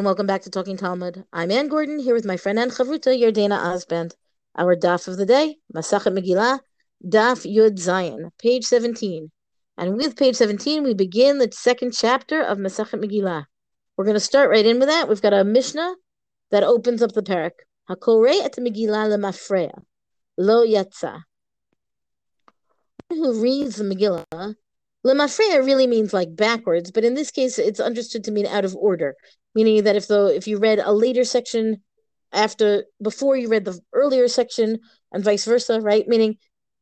And welcome back to Talking Talmud. I'm Anne Gordon here with my friend and chavruta Yardena Osband. Our daf of the day, Masachet Megillah, daf Yud Zayin, page 17. And with page 17, we begin the second chapter of Masachet Megillah. We're going to start right in with that. We've got a Mishnah that opens up the parak. Hakore et Megillah lemafreya, lo yatsa. Who reads the Megillah Lemafreya really means like backwards, but in this case, it's understood to mean out of order meaning that if the if you read a later section after before you read the earlier section and vice versa, right? Meaning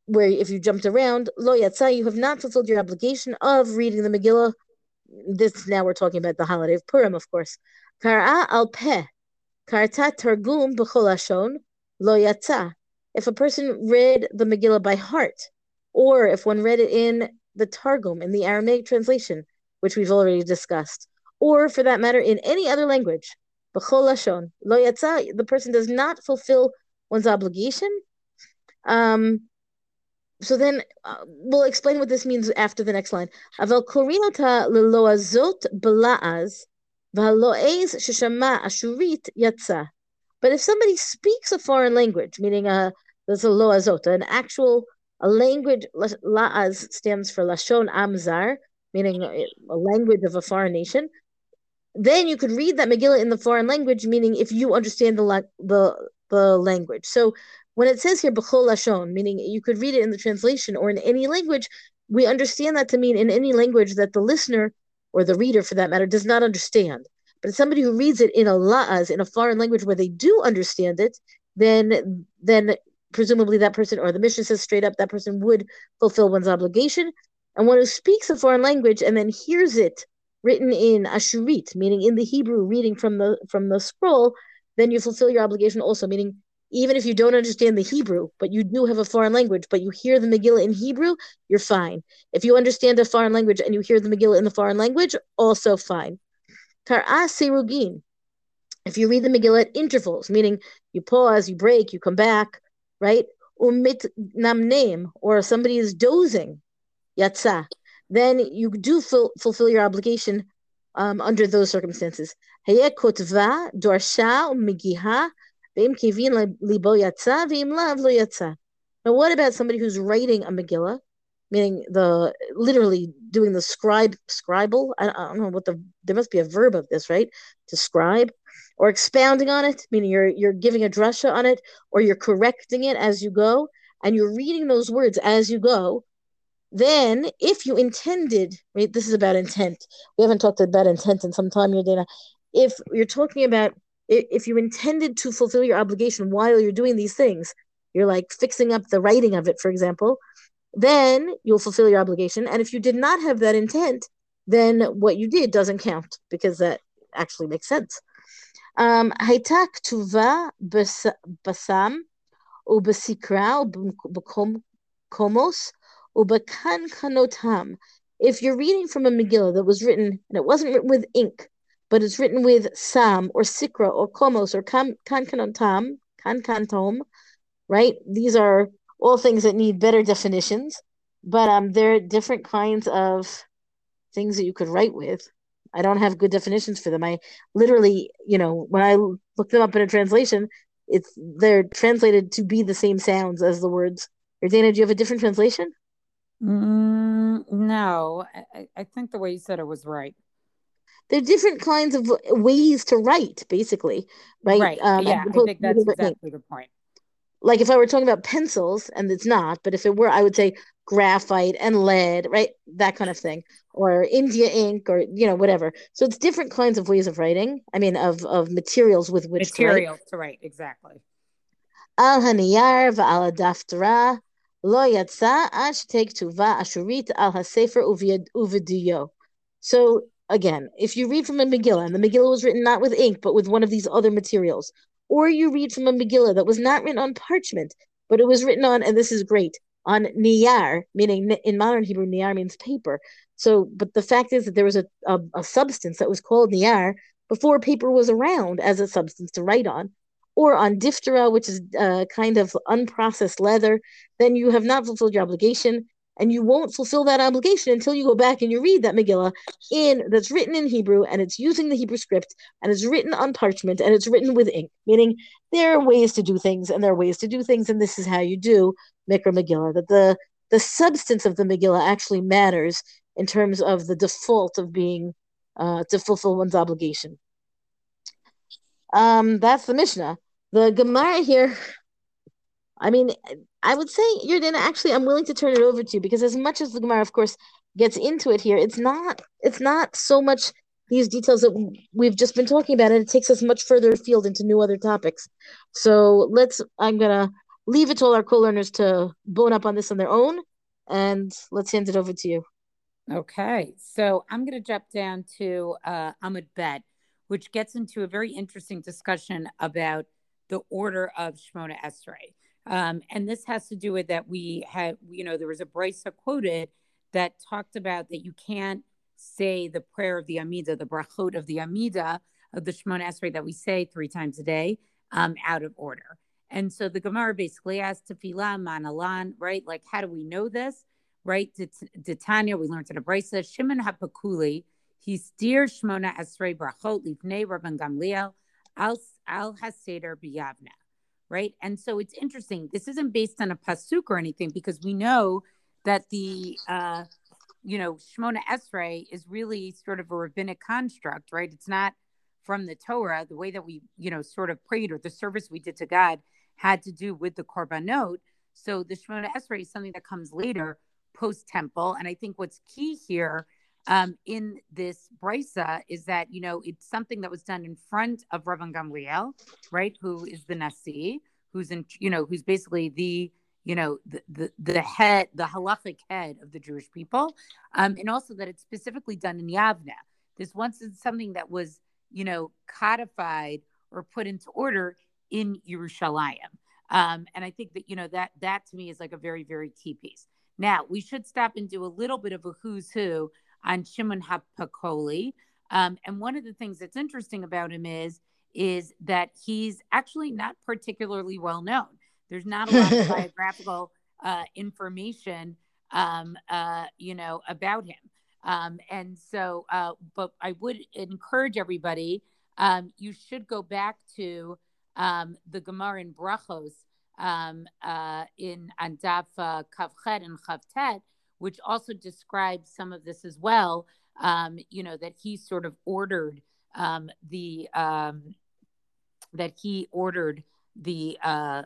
where if you jumped around, lo yatsa, you have not fulfilled your obligation of reading the Megillah. This now we're talking about the holiday of Purim, of course. Kara al peh, karta targum b'cholashon lo yatsa. If a person read the Megillah by heart, or if one read it in the Targum, in the Aramaic translation, which we've already discussed, or for that matter, in any other language. B'chol lo the person does not fulfill one's obligation. Um, so then uh, we'll explain what this means after the next line. Aval korinota leloazot v'halo'ez sheshama ashurit yatsa. But if somebody speaks a foreign language, meaning a uh, there's a loazot, an actual a language, la'az stands for lashon amzar, meaning a language of a foreign nation then you could read that Megillah in the foreign language, meaning if you understand the the the language. So when it says here b'chol lashon, meaning you could read it in the translation or in any language, we understand that to mean in any language that the listener or the reader, for that matter, does not understand. But somebody who reads it in a la'az, in a foreign language where they do understand it, then then presumably that person, or the Mishnah says straight up, that person would fulfill one's obligation. And one who speaks a foreign language and then hears it written in Ashurit, meaning in the Hebrew reading from the from the scroll, then you fulfill your obligation also, meaning even if you don't understand the Hebrew, but you do have a foreign language, but you hear the Megillah in Hebrew, you're fine. If you understand a foreign language and you hear the Megillah in the foreign language, also fine. If you read the Megillah at intervals, meaning you pause, you break, you come back, right? Umit namneim, or somebody is dozing, yatsa then you do ful- fulfill your obligation um, under those circumstances. kotva dorsha migiha libo lo Now, what about somebody who's writing a Megillah, meaning the literally doing the scribe scribal? I, I don't know what the there must be a verb of this, right? To scribe or expounding on it, meaning you're you're giving a drasha on it, or you're correcting it as you go, and you're reading those words as you go. Then, if you intended, right, this is about intent. We haven't talked about intent in some time, Dana. If you're talking about if you intended to fulfill your obligation while you're doing these things, you're like fixing up the writing of it, for example, then you'll fulfill your obligation. And if you did not have that intent, then what you did doesn't count because that actually makes sense. Haitak tuva basam ubasikra komos Ubakan kanotam. If you're reading from a Megillah that was written, and it wasn't written with ink, but it's written with sam or sikra or komos or kan kanotam, kan kantom, right? These are all things that need better definitions, but um, there are different kinds of things that you could write with. I don't have good definitions for them. I literally, you know, when I look them up in a translation, it's they're translated to be the same sounds as the words. Or Dana, do you have a different translation? Mm, no, I, I think the way you said it was right. There are different kinds of ways to write, basically, right? Right. Um, yeah, I think that's exactly the point. Like if I were talking about pencils, and it's not, but if it were, I would say graphite and lead, right? That kind of thing, or India ink, or you know, whatever. So it's different kinds of ways of writing. I mean, of of materials with which materials to write. To write exactly. Al haniyar va'al daftara Lo yatsa ash take tuva ashurit al hasefer uvidiyo. So again, if you read from a Megillah, and the Megillah was written not with ink, but with one of these other materials, or you read from a Megillah that was not written on parchment, but it was written on, and this is great, on niyar, meaning in modern Hebrew, niyar means paper. So, but the fact is that there was a, a, a substance that was called niyar before paper was around as a substance to write on or on diphthera, which is a uh, kind of unprocessed leather, then you have not fulfilled your obligation. And you won't fulfill that obligation until you go back and you read that Megillah in that's written in Hebrew and it's using the Hebrew script and it's written on parchment and it's written with ink. Meaning there are ways to do things and there are ways to do things, and this is how you do Mikra Megillah. That the the substance of the Megillah actually matters in terms of the default of being uh, to fulfill one's obligation. Um, that's the Mishnah. The Gemara here, I mean, I would say you're then Actually, I'm willing to turn it over to you because as much as the Gemara, of course, gets into it here, it's not. It's not so much these details that we've just been talking about, and it takes us much further afield into new other topics. So let's. I'm gonna leave it to all our co-learners to bone up on this on their own, and let's hand it over to you. Okay, so I'm to jump down to uh, Amud Bet, which gets into a very interesting discussion about the order of Shmona Esrei. Um, and this has to do with that we had, you know, there was a brisa quoted that talked about that you can't say the prayer of the Amida, the brachot of the Amida of the Shemona Esrei that we say three times a day um, out of order. And so the Gemara basically asks Tefillah, Manalan, right? Like, how do we know this? Right? Titania, we learned in a brisa, Shimon HaPakuli, he steers Shmona Esrei brachot lifnei Rabban Gamliel al, al Haseder biyavna right? And so it's interesting. This isn't based on a pasuk or anything because we know that the uh, you know Shmona Esrei is really sort of a rabbinic construct, right? It's not from the Torah. The way that we you know sort of prayed or the service we did to God had to do with the korbanot. So the Shmona Esrei is something that comes later post temple, and I think what's key here. Um, in this brisa is that you know it's something that was done in front of Rabban Gamliel, right? Who is the Nasi, who's in you know who's basically the you know the the, the head the halachic head of the Jewish people, um, and also that it's specifically done in Yavna. This once is something that was you know codified or put into order in Yerushalayim. Um, and I think that you know that that to me is like a very very key piece. Now we should stop and do a little bit of a who's who on Shimon Hapakoli. Um, and one of the things that's interesting about him is is that he's actually not particularly well known. There's not a lot of biographical uh, information, um, uh, you know, about him. Um, and so, uh, but I would encourage everybody. Um, you should go back to um, the Gemara in Brachos um, uh, in Andaf uh, Kavchet and Chavtet, which also describes some of this as well. Um, you know that he sort of ordered um, the um, that he ordered the uh,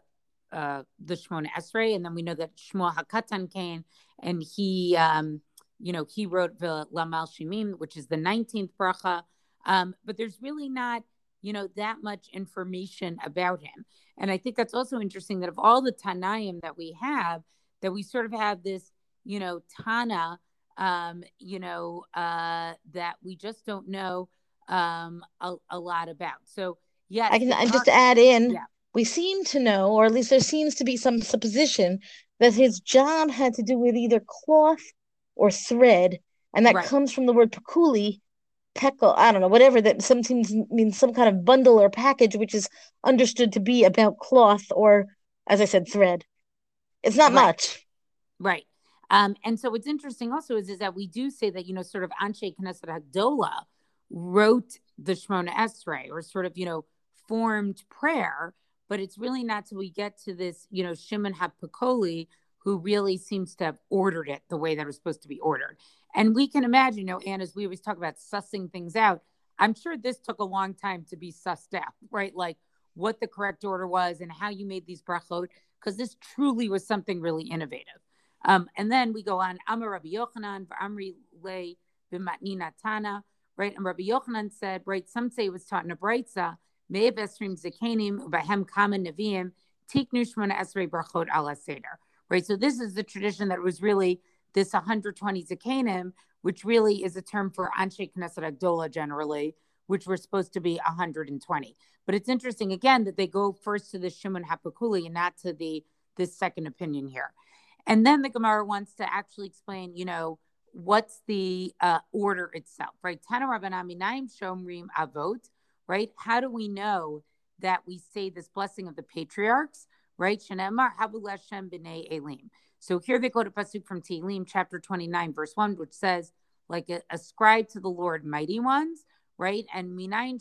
uh, the Shmona Esrei, and then we know that Shmuel Hakatan came and he, um, you know, he wrote the Lamalshinim, which is the 19th bracha. Um, but there's really not, you know, that much information about him. And I think that's also interesting that of all the Tanaim that we have, that we sort of have this, you know, Tana, um, you know, uh, that we just don't know um, a, a lot about. So, yeah, I can I just add in. Yeah. We seem to know, or at least there seems to be some supposition that his job had to do with either cloth or thread, and that right. comes from the word pakuli, peckle. I don't know, whatever that sometimes means some kind of bundle or package, which is understood to be about cloth or, as I said, thread. It's not right. much. Right. Um, and so what's interesting also is, is that we do say that, you know, sort of Anshe Knesset Hadola wrote the Shmona Esrei, or sort of, you know, formed prayer, but it's really not till we get to this, you know, Shimon HaPakoli, who really seems to have ordered it the way that it was supposed to be ordered. And we can imagine, you know, Anne, as we always talk about sussing things out, I'm sure this took a long time to be sussed out, right? Like what the correct order was and how you made these brachot, because this truly was something really innovative. Um, and then we go on, Amar Rabbi Yochanan, Amri Le Bimatnina Tana, right? And Rabbi Yochanan said, right, some say it was taught in a brightza, Me'ebesrim Zekanim, Bahem Kama Neviim, Tiknu Shmona Esrei Brachot Ala Seder. Right. So this is the tradition that was really this 120 Zekanim, which really is a term for Anshe Knesset Agdola generally, which were supposed to be 120. But it's interesting again that they go first to the Shimon Hapakuli and not to the this second opinion here. And then the Gemara wants to actually explain, you know, what's the uh, order itself, right? Tana Naim Shomrim Avot right? How do we know that we say this blessing of the patriarchs, right? So here they go to pasuk from Tehillim, chapter 29, verse 1, which says, like ascribe to the Lord mighty ones, right? And minayin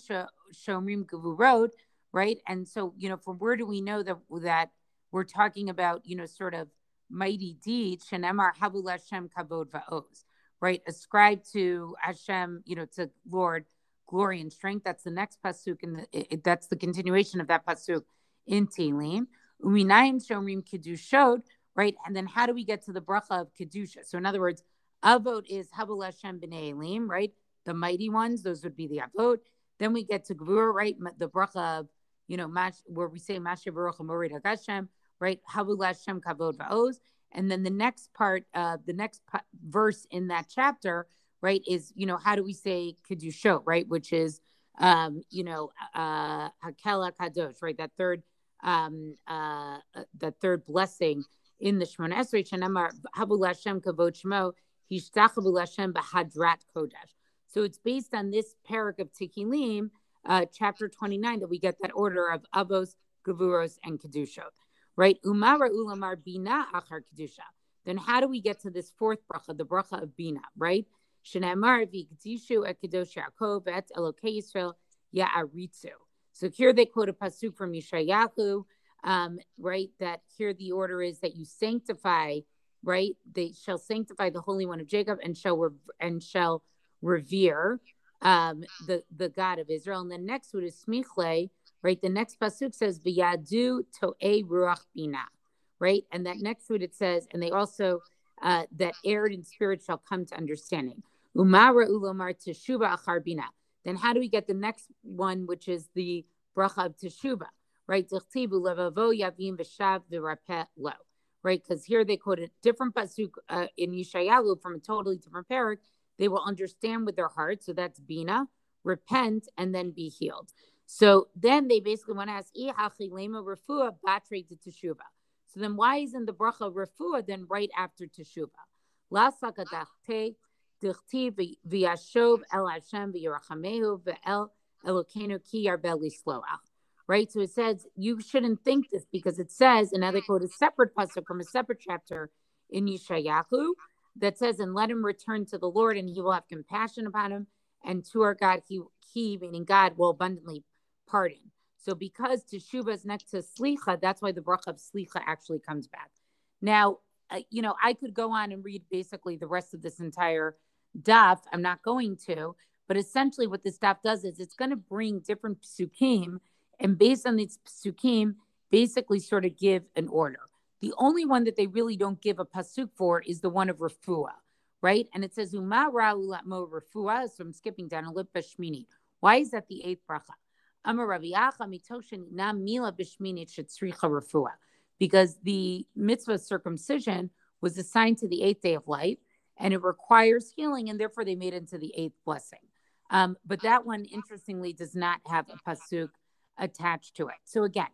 shomrim gevurot, right? And so, you know, from where do we know that that we're talking about, you know, sort of mighty deeds, shenemar havul Hashem kavod va'oz, right? Ascribe to Hashem, you know, to Lord glory and strength. That's the next pasuk, and that's the continuation of that pasuk in Tehillim. Uminayim shomrim kedushot, right? And then how do we get to the bracha of kedusha? So in other words, avot is havul Hashem b'nei elim, right? The mighty ones, those would be the avot. Then we get to gvur, right? The bracha of you know, where we say Mashiv HaRuach Morid HaGeshem, right? Havul Hashem Kavod Va'oz. And then the next part, uh, the next verse in that chapter, right, is, you know, how do we say Kedushot, right? Which is, um, you know, uh, Hakela Kadosh, right? That third, um, uh, that third blessing in the Shemona Esrei, Shanamar Havul Hashem Kavod Shemo, Hishtachavul Hashem Bahadrat Kodesh. So it's based on this parak of Tehillim, uh, chapter 29, that we get that order of Avos, Gavuros, and Kedushot right? Umara ulamar bina achar kedusha. Then how do we get to this fourth bracha, the bracha of bina, right? Shenamar v'kedishu et kedosh Yaakov et Elokei Yisrael ya'aritzu. So here they quote a pasuk from Yeshayahu, um, right? That here the order is that you sanctify, right? They shall sanctify the Holy One of Jacob and shall and shall revere um, the the God of Israel. And the next one is smichle, right? The next pasuk says v'yadu to'e ruach bina, right? And that next to it says, and they also uh, that erred in spirit shall come to understanding. Umara ulomar teshuva achar bina. Then how do we get the next one, which is the bracha of teshuva, right? Dichtibu levavo yavim v'shav v'rapet lo, right? Because here they quote a different pasuk uh, in Yeshayahu from a totally different parak. They will understand with their heart, so that's bina, repent, and then be healed. So then they basically want to ask, teshuva. So then why isn't the bracha refua then right after teshuva? La sakadachte dichti v'yashov el Hashem v'yirachamehu v'el Elokeinu ki yarbeli sloach. Right, so it says you shouldn't think this because it says, another quote a separate pasuk from a separate chapter in Yeshayahu that says, "And let him return to the Lord, and He will have compassion upon him, and to our God He, He meaning God, will abundantly pardon. So because teshuva is next to slicha, that's why the bracha of slicha actually comes back. Now, uh, you know, I could go on and read basically the rest of this entire daf. I'm not going to, but essentially what this daf does is it's going to bring different psukim, and based on these psukim, basically sort of give an order. The only one that they really don't give a pasuk for is the one of refuah, right? And it says Uma Ra'ulatmo refuah. So I'm skipping down a little bit. Why is that the eighth bracha? Because the mitzvah circumcision was assigned to the eighth day of life and it requires healing, and therefore they made it into the eighth blessing. Um, but that one, interestingly, does not have a pasuk attached to it. So again,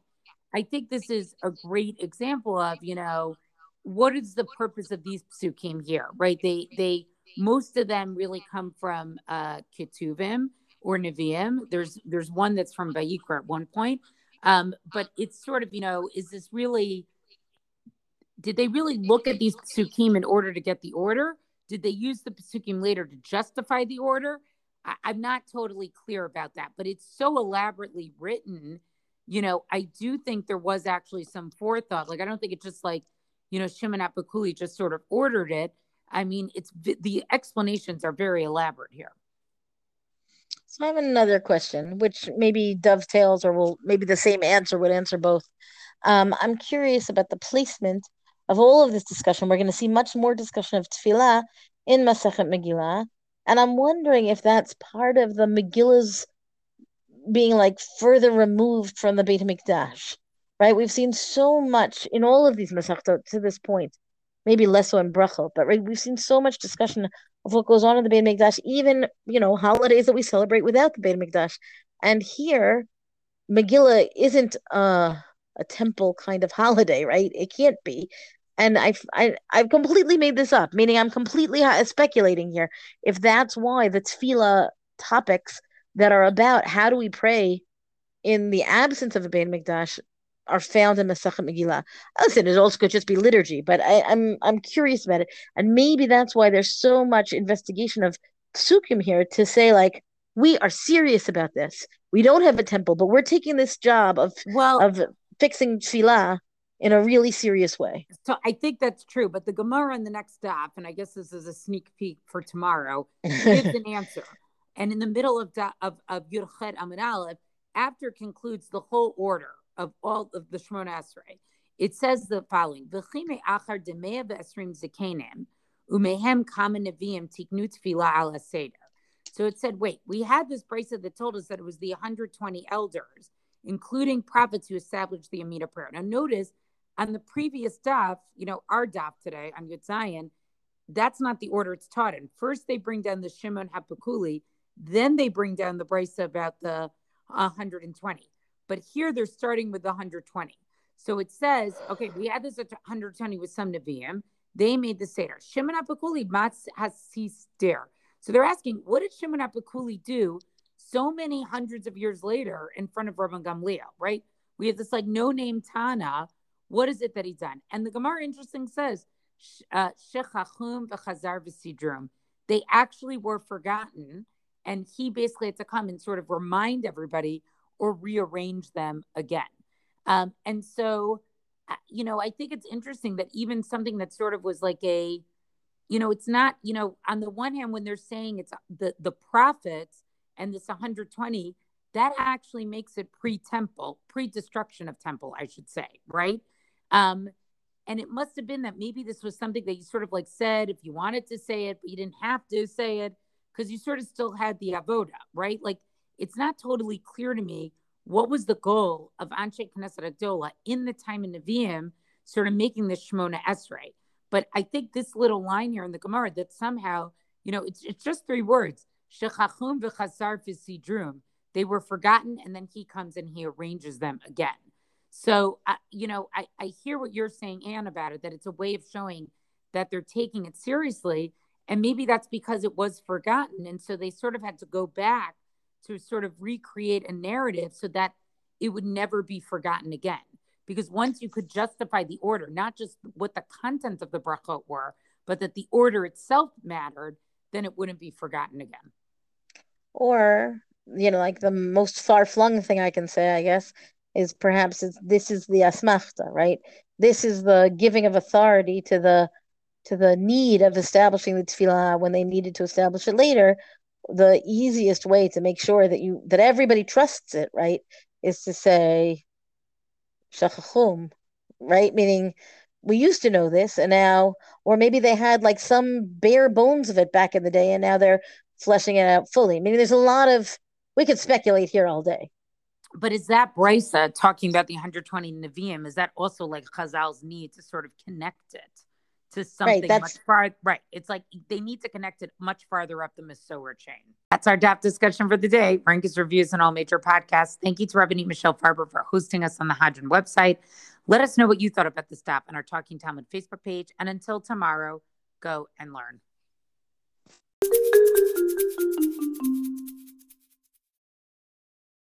I think this is a great example of, you know, what is the purpose of these psukim here, right? They they most of them really come from uh, Ketuvim or Nevi'im. There's there's one that's from Vayikra at one point. Um, but it's sort of, you know, is this really did they really look at these psukim in order to get the order? Did they use the psukim later to justify the order? I, I'm not totally clear about that, but it's so elaborately written. You know, I do think there was actually some forethought. Like, I don't think it's just like, you know, Shimon Apakuli just sort of ordered it. I mean, it's the explanations are very elaborate here. So I have another question, which maybe dovetails or will maybe the same answer would answer both. Um, I'm curious about the placement of all of this discussion. We're going to see much more discussion of tefillah in Masechet Megillah, and I'm wondering if that's part of the Megillah's being like further removed from the Beit Hamikdash. Right? We've seen so much in all of these Masechtot to this point maybe less so in Brachot, but right, we've seen so much discussion of what goes on in the Beit Mikdash, even you know holidays that we celebrate without the Beit Mikdash, and here, Megillah isn't a a temple kind of holiday, right? It can't be, and I've I, I've completely made this up, meaning I'm completely uh, speculating here. If that's why the tefillah topics that are about how do we pray in the absence of a Beit Mikdash are found in Masachet Megillah. Listen, it also could just be liturgy, but I, I'm I'm curious about it, and maybe that's why there's so much investigation of psukim here to say like we are serious about this. We don't have a temple, but we're taking this job of well of fixing tefillah in a really serious way. So I think that's true. But the Gemara in the next stop, and I guess this is a sneak peek for tomorrow, gives an answer. And in the middle of of of Yurchet Amud Aleph, after concludes the whole order of all of the Shemona Esrei, it says the following: V'chime achar zekenim umehem neviim tiknu tefila al. So it said, wait, we had this bracelet that told us that it was the 120 elders, including prophets who established the Amida prayer. Now notice on the previous daf, you know, our daf today on Yud Zayin, that's not the order it's taught in. First, they bring down the Shimon Hapakuli, then they bring down the brisa about the 120. But here they're starting with the 120. So it says, okay, we had this at 120 with some Nevi'im. They made the Seder. Shimon Apakuli Mats has ceased there. So they're asking, what did Shimon Apakuli do so many hundreds of years later in front of Rabban Gamliel, right? We have this like no name Tana what is it that he done? And the Gemara interesting says, uh, they actually were forgotten, and he basically had to come and sort of remind everybody or rearrange them again. Um, and so, uh, you know, I think it's interesting that even something that sort of was like a, you know, it's not, you know, on the one hand, when they're saying it's the the prophets and this 120, that actually makes it pre-temple, pre-destruction of temple, I should say, right? Um, and it must have been that maybe this was something that you sort of like said if you wanted to say it, but you didn't have to say it because you sort of still had the avoda, right? Like it's not totally clear to me what was the goal of Anshe Knesset Adola in the time in Nevi'im, sort of making this Shemona Esrei. But I think this little line here in the Gemara that somehow, you know, it's it's just three words. Shechachum. They were forgotten, and then he comes and he arranges them again. So, uh, you know, I, I hear what you're saying, Anne, about it, that it's a way of showing that they're taking it seriously. And maybe that's because it was forgotten. And so they sort of had to go back to sort of recreate a narrative so that it would never be forgotten again. Because once you could justify the order, not just what the contents of the brachot were, but that the order itself mattered, then it wouldn't be forgotten again. Or, you know, like the most far flung thing I can say, I guess, is perhaps this is the asmachta, right? This is the giving of authority to the to the need of establishing the tefillah when they needed to establish it later. The easiest way to make sure that you that everybody trusts it, right, is to say shachachum, right? Meaning we used to know this and now or maybe they had like some bare bones of it back in the day and now they're fleshing it out fully. I mean, there's a lot of we could speculate here all day but is that Brisa talking about the 120 Nevi'im? Is that also like Chazal's need to sort of connect it to something right, much farther? Right. It's like they need to connect it much farther up the Masorah chain. That's our daf discussion for the day. Rank is reviews on all major podcasts. Thank you to Rabbanit Michelle Farber for hosting us on the Hadran website. Let us know what you thought about the daf on our Talking Talmud Facebook page. And until tomorrow, go and learn.